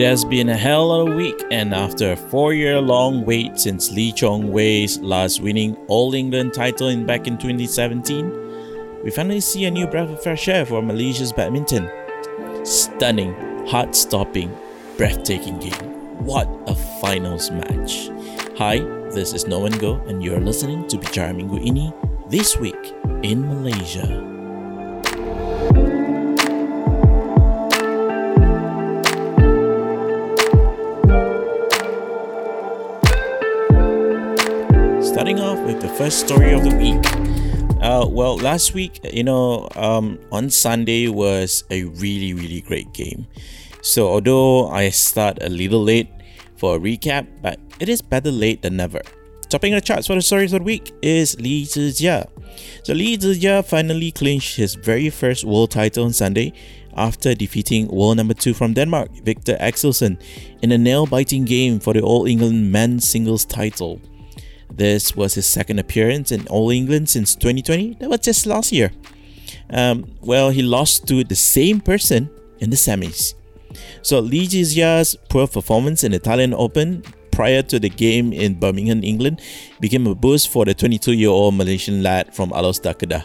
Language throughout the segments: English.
It has been a hell of a week, and after a four year long wait since Lee Chong Wei's last winning All England title in back in 2017, we finally see a new breath of fresh air for Malaysia's badminton. Stunning, heart stopping, breathtaking game. What a finals match! Hi, this is Noan Go, and you're listening to Bicara Minggu Ini this week in Malaysia. With the first story of the week. Uh, well, last week, you know, um, on Sunday was a really, really great game. So, although I start a little late for a recap, but it is better late than never. Topping the charts for the stories of the week is Lee Zii Jia. So, Lee Zii Jia finally clinched his very first world title on Sunday after defeating world number two from Denmark, Viktor Axelsen, in a nail biting game for the All England men's singles title. This was his second appearance in All England since 2020. That was just last year. Um, well, he lost to the same person in the semis. So Lee Zii Jia's poor performance in the Italian Open prior to the game in Birmingham, England, became a boost for the 22-year-old Malaysian lad from Alor Kedah.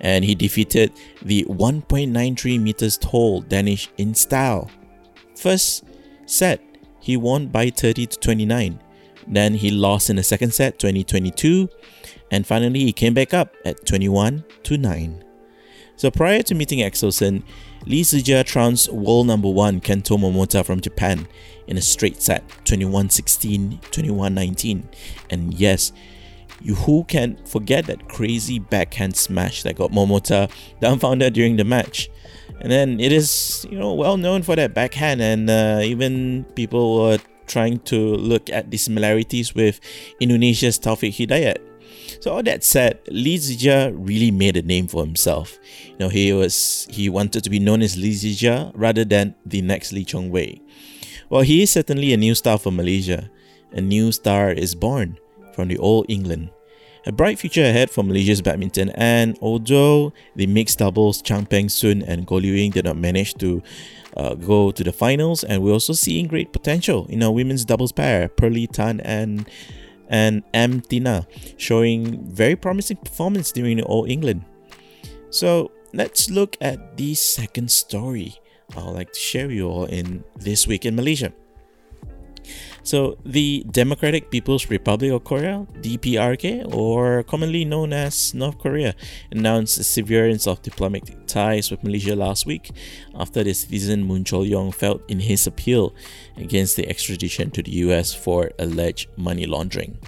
And he defeated the 1.93 meters tall Danish in style. First set, he won by 30 to 29. Then he lost in the second set, 2022, and finally he came back up at 21 to 9. So prior to meeting Axelsen, Lee Zii Jia trounced world number 1 Kento Momota from Japan in a straight set, 21-16, 21-19. And yes, you who can forget that crazy backhand smash that got Momota dumbfounded during the match. And then it is, you know, well known for that backhand, and uh, even people were trying to look at the similarities with Indonesia's Taufik Hidayat. So all that said, Lee Zii Jia really made a name for himself. You know, he was he wanted to be known as Lee Zii Jia rather than the next Lee Chong Wei. Well, he is certainly a new star for Malaysia. A new star is born from the old England. A bright future ahead for Malaysia's badminton, and although the mixed doubles Chan Peng Soon and Goh Liu Ying did not manage to uh, go to the finals, and we're also seeing great potential in our women's doubles pair, Pearly Tan and and M Thinaah, showing very promising performance during the All England. So let's look at the second story I would like to share with you all in this week in Malaysia. So, the Democratic People's Republic of Korea, DPRK, or commonly known as North Korea, announced the severance of diplomatic ties with Malaysia last week after the citizen Moon Chol-yong felt in his appeal against the extradition to the US for alleged money laundering.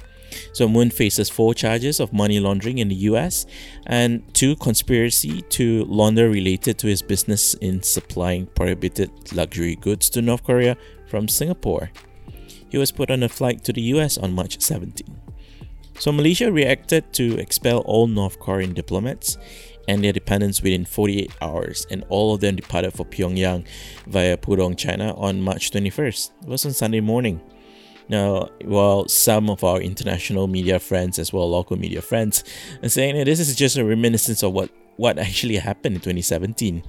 So Moon faces four charges of money laundering in the US and two conspiracy to launder related to his business in supplying prohibited luxury goods to North Korea from Singapore he was put on a flight to the US on March 17. So Malaysia reacted to expel all North Korean diplomats and their dependents within 48 hours, and all of them departed for Pyongyang via Pudong, China on March 21st. It was on Sunday morning. Now, while some of our international media friends, as well local media friends, are saying that this is just a reminiscence of what, what actually happened in 2017.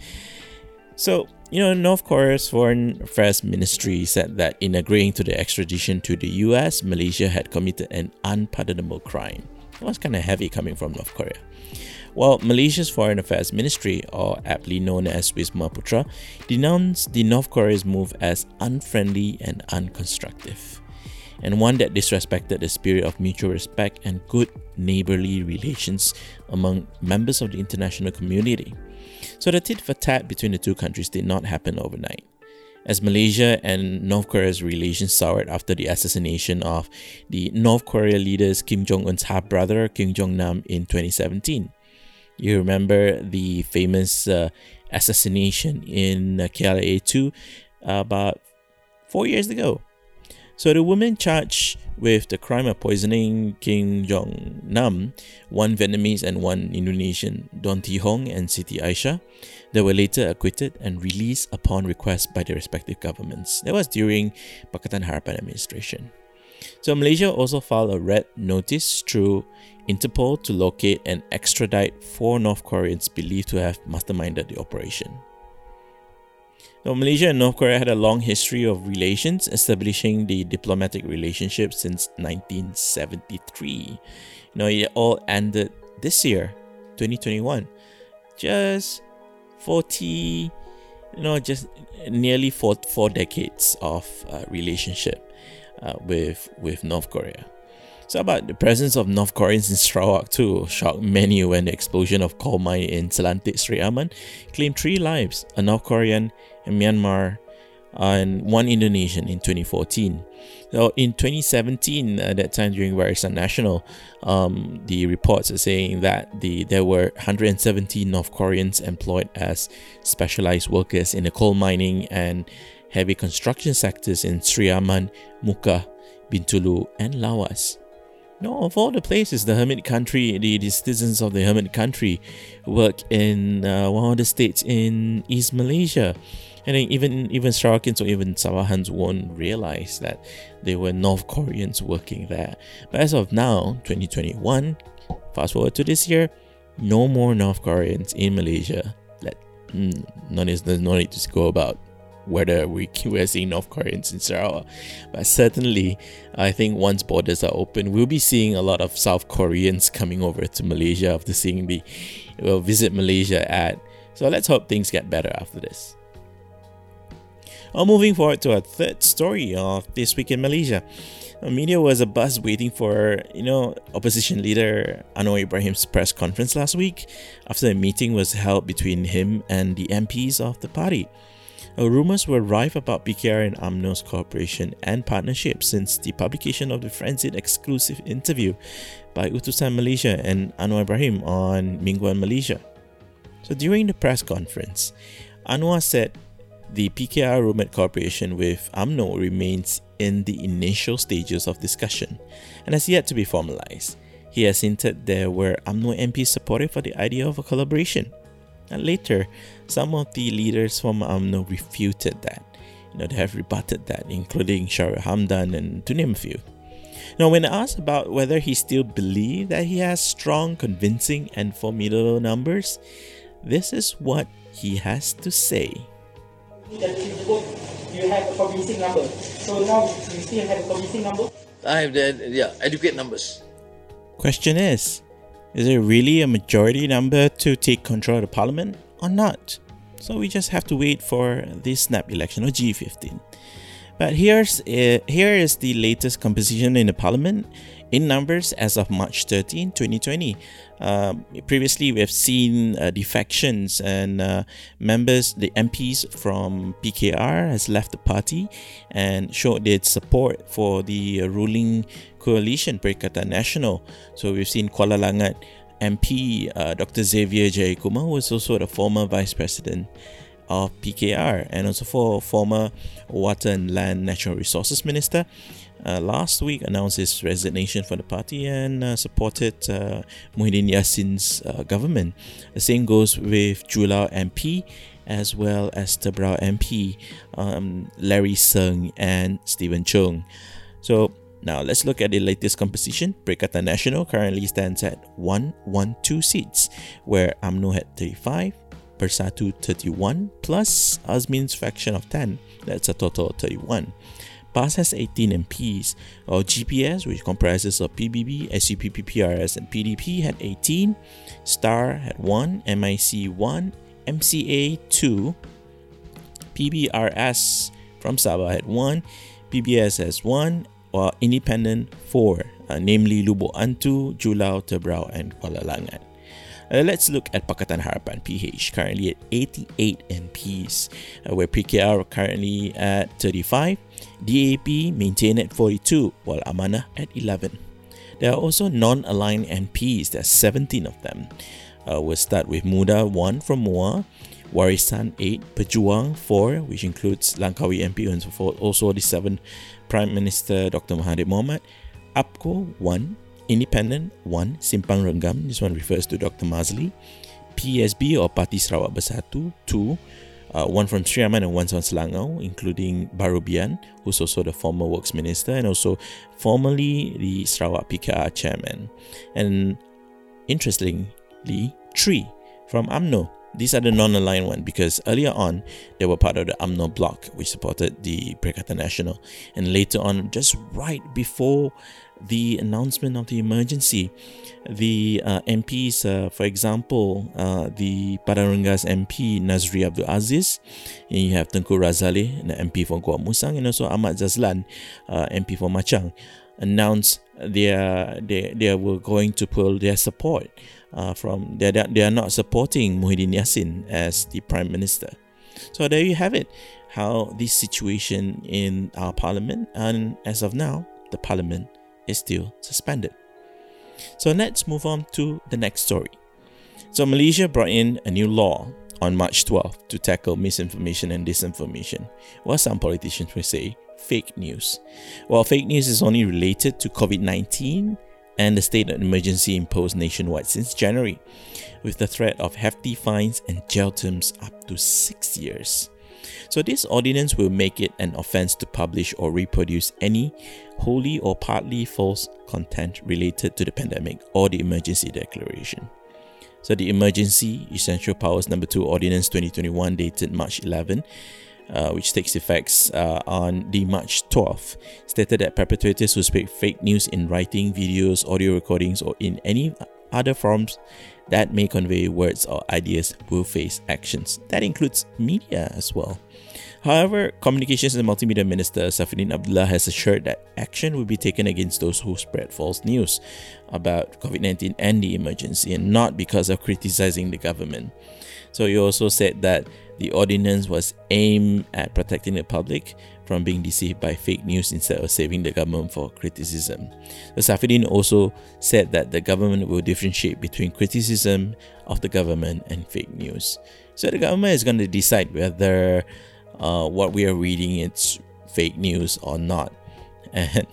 So, you know, North Korea's Foreign Affairs Ministry said that in agreeing to the extradition to the US, Malaysia had committed an unpardonable crime. It was kind of heavy coming from North Korea. While Malaysia's Foreign Affairs Ministry, or aptly known as Wisma Putra, denounced the North Korea's move as unfriendly and unconstructive, and one that disrespected the spirit of mutual respect and good neighborly relations among members of the international community. So the tit for tat between the two countries did not happen overnight. As Malaysia and North Korea's relations soured after the assassination of the North Korea leader's Kim Jong un's half brother, Kim Jong nam, in 2017. You remember the famous uh, assassination in uh, KLIA 2 about four years ago. So the woman charged with the crime of poisoning Kim Jong Nam, one Vietnamese and one Indonesian, Doan Thi Huong and Siti Aisyah, they were later acquitted and released upon request by their respective governments. That was during Pakatan Harapan administration. So Malaysia also filed a red notice through Interpol to locate and extradite four North Koreans believed to have masterminded the operation. Now, Malaysia and North Korea had a long history of relations, establishing the diplomatic relationship since 1973. You know, it all ended this year, 2021. Just 40, you know, just nearly four, four decades of uh, relationship uh, with, with North Korea. So about the presence of North Koreans in Sarawak too shocked many when the explosion of coal mine in Selantik Sri Aman claimed three lives, a North Korean, a Myanmar, and one Indonesian in 2014. So in 2017, at that time during Barisan Nasional, um, the reports are saying that the there were 117 North Koreans employed as specialized workers in the coal mining and heavy construction sectors in Sri Aman, Mukah, Bintulu, and Lawas. No, of all the places, the hermit country, the, the citizens of the hermit country work in uh, one of the states in East Malaysia. And even even Sarawakans or even Sabahans won't realize that they were North Koreans working there. But as of now, 2021, fast forward to this year, no more North Koreans in Malaysia. Let mm, none is no need to go about whether we we're seeing North Koreans in Sarawak. But certainly, I think once borders are open, we'll be seeing a lot of South Koreans coming over to Malaysia after seeing the well, visit Malaysia ad. So let's hope things get better after this. Well, moving forward to our third story of this week in Malaysia. Media was a buzz waiting for, you know, opposition leader Anwar Ibrahim's press conference last week after a meeting was held between him and the MPs of the party. Uh, rumors were rife about PKR and UMNO's cooperation and partnership since the publication of the Frenzied exclusive interview by Utusan Malaysia and Anwar Ibrahim on Mingguan Malaysia. So during the press conference, Anwar said the PKR rumored cooperation with UMNO remains in the initial stages of discussion and has yet to be formalized. He has hinted there were UMNO MPs supportive for the idea of a collaboration. And later, some of the leaders from um, UMNO refuted that. You know, they have rebutted that, including Shahril Hamdan and to name a few. Now, when asked about whether he still believes that he has strong, convincing, and formidable numbers, this is what he has to say. You have a convincing number. So now you still have a convincing number? I have the, yeah, adequate numbers. Question is, is it really a majority number to take control of the parliament or not? So we just have to wait for the snap election or G15. But here's uh, here is the latest composition in the parliament in numbers as of March 13, 2020. Uh, previously, we have seen uh, defections and uh, members, the MPs from PKR has left the party and showed their support for the ruling coalition Perikatan Nasional. So we've seen Kuala Langat MP uh, Dr. Xavier Jayakumar, who was also the former vice president of PKR and also for former Water and Land Natural Resources Minister. Uh, last week announced his resignation from the party and uh, supported uh, Muhyiddin Yassin's uh, government. The same goes with Julau MP as well as Tebrau MP um, Larry Sng and Steven Choong. So now let's look at the latest composition. Perikatan Nasional currently stands at 112 seats, where UMNO had 35, Bersatu 31 plus Azmin's faction of 10. That's a total of 31. PAS has 18 MPs, while GPS, which comprises of PBB, SUPP, PRS, and PDP, had 18. STAR had 1, MIC 1, MCA 2, PBRS from Sabah had 1, PBS has 1, while Independent 4, uh, namely Lubuk Antu, Julau, Tebrau, and Kuala Langat. Uh, let's look at Pakatan Harapan PH, currently at 88 MPs, uh, where PKR currently at 35, DAP maintained at 42, while Amanah at 11. There are also non aligned MPs, there are 17 of them. Uh, we'll start with Muda 1 from Muar, Warisan 8, Pejuang 4, which includes Langkawi MP and also the 7 Prime Minister Dr. Mahathir Mohamad, UPKO 1, Independent 1, Simpang Renggam, this one refers to Dr. Maszlee. PSB or Parti Sarawak Bersatu 2, uh, one from Sri Aman and one from Selangau, including Baru Bian, who's also the former Works Minister and also formerly the Sarawak PKR Chairman. And interestingly, 3 from UMNO, these are the non-aligned ones because earlier on they were part of the UMNO bloc, which supported the Perikatan National, and later on, just right before the announcement of the emergency, the uh, MPs, uh, for example, uh, the Padang Rengas MP Nazri Abdul Aziz, and you have Tengku Razaleigh, the MP for Kuala Musang, and also Ahmad Jazlan, uh, MP for Machang, announced they are, they they were going to pull their support uh, from they they are not supporting Muhyiddin Yassin as the prime minister. So there you have it, how this situation in our parliament, and as of now, the parliament is still suspended. So let's move on to the next story. So Malaysia brought in a new law on March 12th to tackle misinformation and disinformation, or some politicians will say fake news. While fake news is only related to COVID 19 and the state of emergency imposed nationwide since January, with the threat of hefty fines and jail terms up to six years. So, this ordinance will make it an offense to publish or reproduce any wholly or partly false content related to the pandemic or the emergency declaration. So, the Emergency Essential Powers Number 2 Ordinance 2021, dated March 11, uh, which takes effects uh, on the March 12th, stated that perpetrators who spread fake news in writing, videos, audio recordings, or in any other forms that may convey words or ideas will face actions. That includes media as well. However, Communications and Multimedia Minister Saifuddin Abdullah has assured that action will be taken against those who spread false news about COVID 19 and the emergency, and not because of criticizing the government. So he also said that the ordinance was aimed at protecting the public from being deceived by fake news instead of saving the government for criticism. The Saifuddin also said that the government will differentiate between criticism of the government and fake news. So the government is going to decide whether uh, what we are reading it's fake news or not. And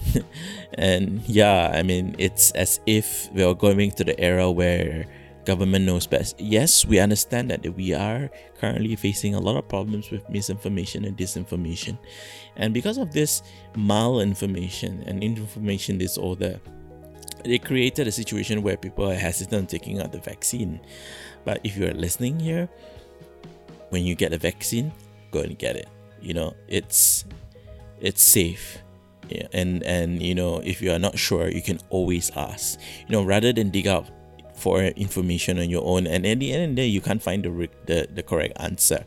and yeah, I mean it's as if we are going to the era where government knows best. Yes, we understand that we are currently facing a lot of problems with misinformation and disinformation. And because of this malinformation and information disorder, it created a situation where people are hesitant taking out the vaccine. But if you're listening here, when you get a vaccine, go and get it. You know, it's it's safe. Yeah, and and you know, if you are not sure, you can always ask. You know, rather than dig out for information on your own and at the end of the day you can't find the, the, the correct answer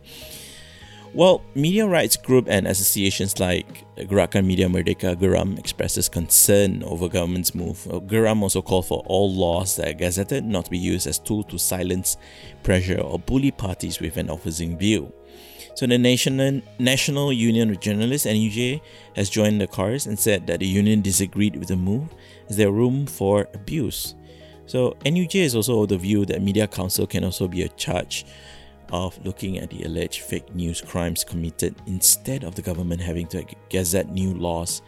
well, media rights group and associations like Gerakan Media Merdeka Geram expresses concern over government's move. Uh, Geram also called for all laws that are gazetted not to be used as tool to silence, pressure, or bully parties with an opposing view. So the National National Union of Journalists (NUJ) has joined the chorus and said that the union disagreed with the move as there room for abuse. So NUJ is also of the view that Media Council can also be a charge of looking at the alleged fake news crimes committed instead of the government having to gazette new laws.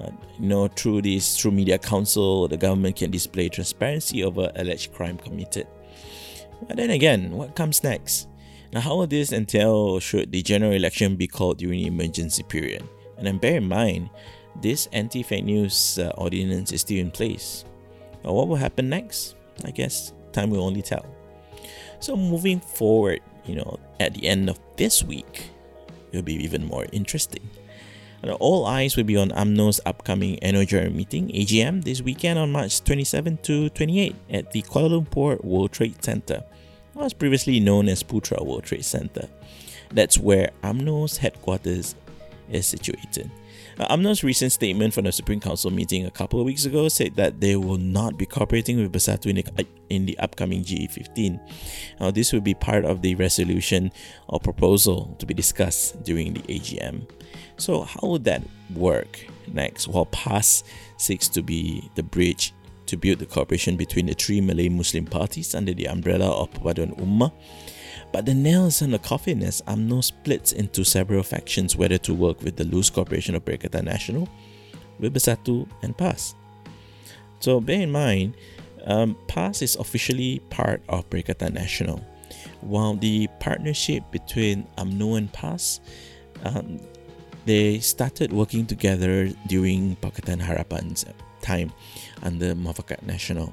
Uh, you know, through this, through Media Council, the government can display transparency over alleged crime committed. But then again, what comes next? Now, how will this entail should the general election be called during the emergency period? And then bear in mind, this anti fake news uh, ordinance is still in place. But what will happen next? I guess time will only tell. So, moving forward, you know, at the end of this week, it'll be even more interesting. all eyes will be on UMNO's upcoming annual general meeting, AGM, this weekend on March 27 to 28 at the Kuala Lumpur World Trade Center, was previously known as Putra World Trade Center. That's where UMNO's headquarters is situated. Uh, UMNO's recent statement from the Supreme Council meeting a couple of weeks ago said that they will not be cooperating with Bersatu in the, in the upcoming GE15. Now, this will be part of the resolution or proposal to be discussed during the AGM. So, how would that work next? While PAS seeks to be the bridge to build the cooperation between the three Malay Muslim parties under the umbrella of Perpaduan Ummah, but the nails in the coffin as UMNO splits into several factions whether to work with the loose cooperation of Perikatan Nasional, with Bersatu, and PAS. So bear in mind, um, PAS is officially part of Perikatan Nasional, while the partnership between UMNO and PAS, um, they started working together during Pakatan Harapan's time under Muafakat Nasional.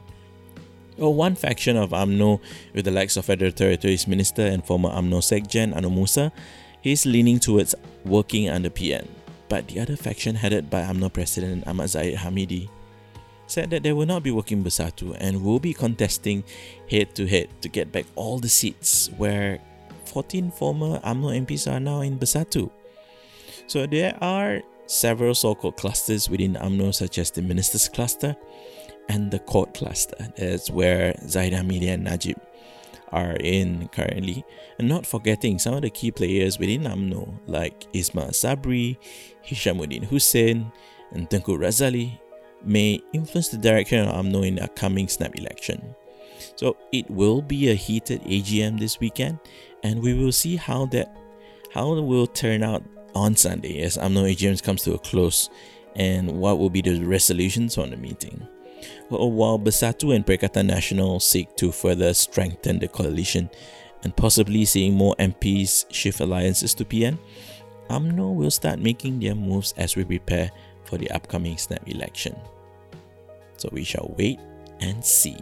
Well, one faction of UMNO, with the likes of Federal Territories Minister and former UMNO SecGen Annuar Musa, is leaning towards working under PN. But the other faction, headed by UMNO President Ahmad Zahid Hamidi, said that they will not be working Bersatu and will be contesting head to head to get back all the seats where 14 former UMNO MPs are now in Bersatu. So there are several so-called clusters within UMNO such as the Ministers Cluster, and the court cluster. That's where Zahid Hamidi and Najib are in currently. And not forgetting some of the key players within UMNO like Ismail Sabri, Hishammuddin Hussein, and Tengku Razaleigh may influence the direction of UMNO in the upcoming snap election. So it will be a heated AGM this weekend and we will see how that how it will turn out on Sunday as UMNO AGM comes to a close and what will be the resolutions on the meeting. While Bersatu and Perikatan Nasional seek to further strengthen the coalition and possibly seeing more MPs shift alliances to PN, UMNO will start making their moves as we prepare for the upcoming snap election. So we shall wait and see.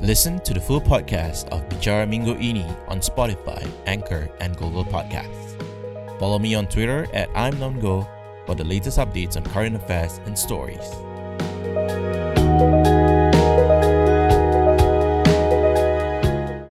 Listen to the full podcast of Bicara Minggu Ini on Spotify, Anchor, and Google Podcasts. Follow me on Twitter at I'm for the latest updates on current affairs and stories.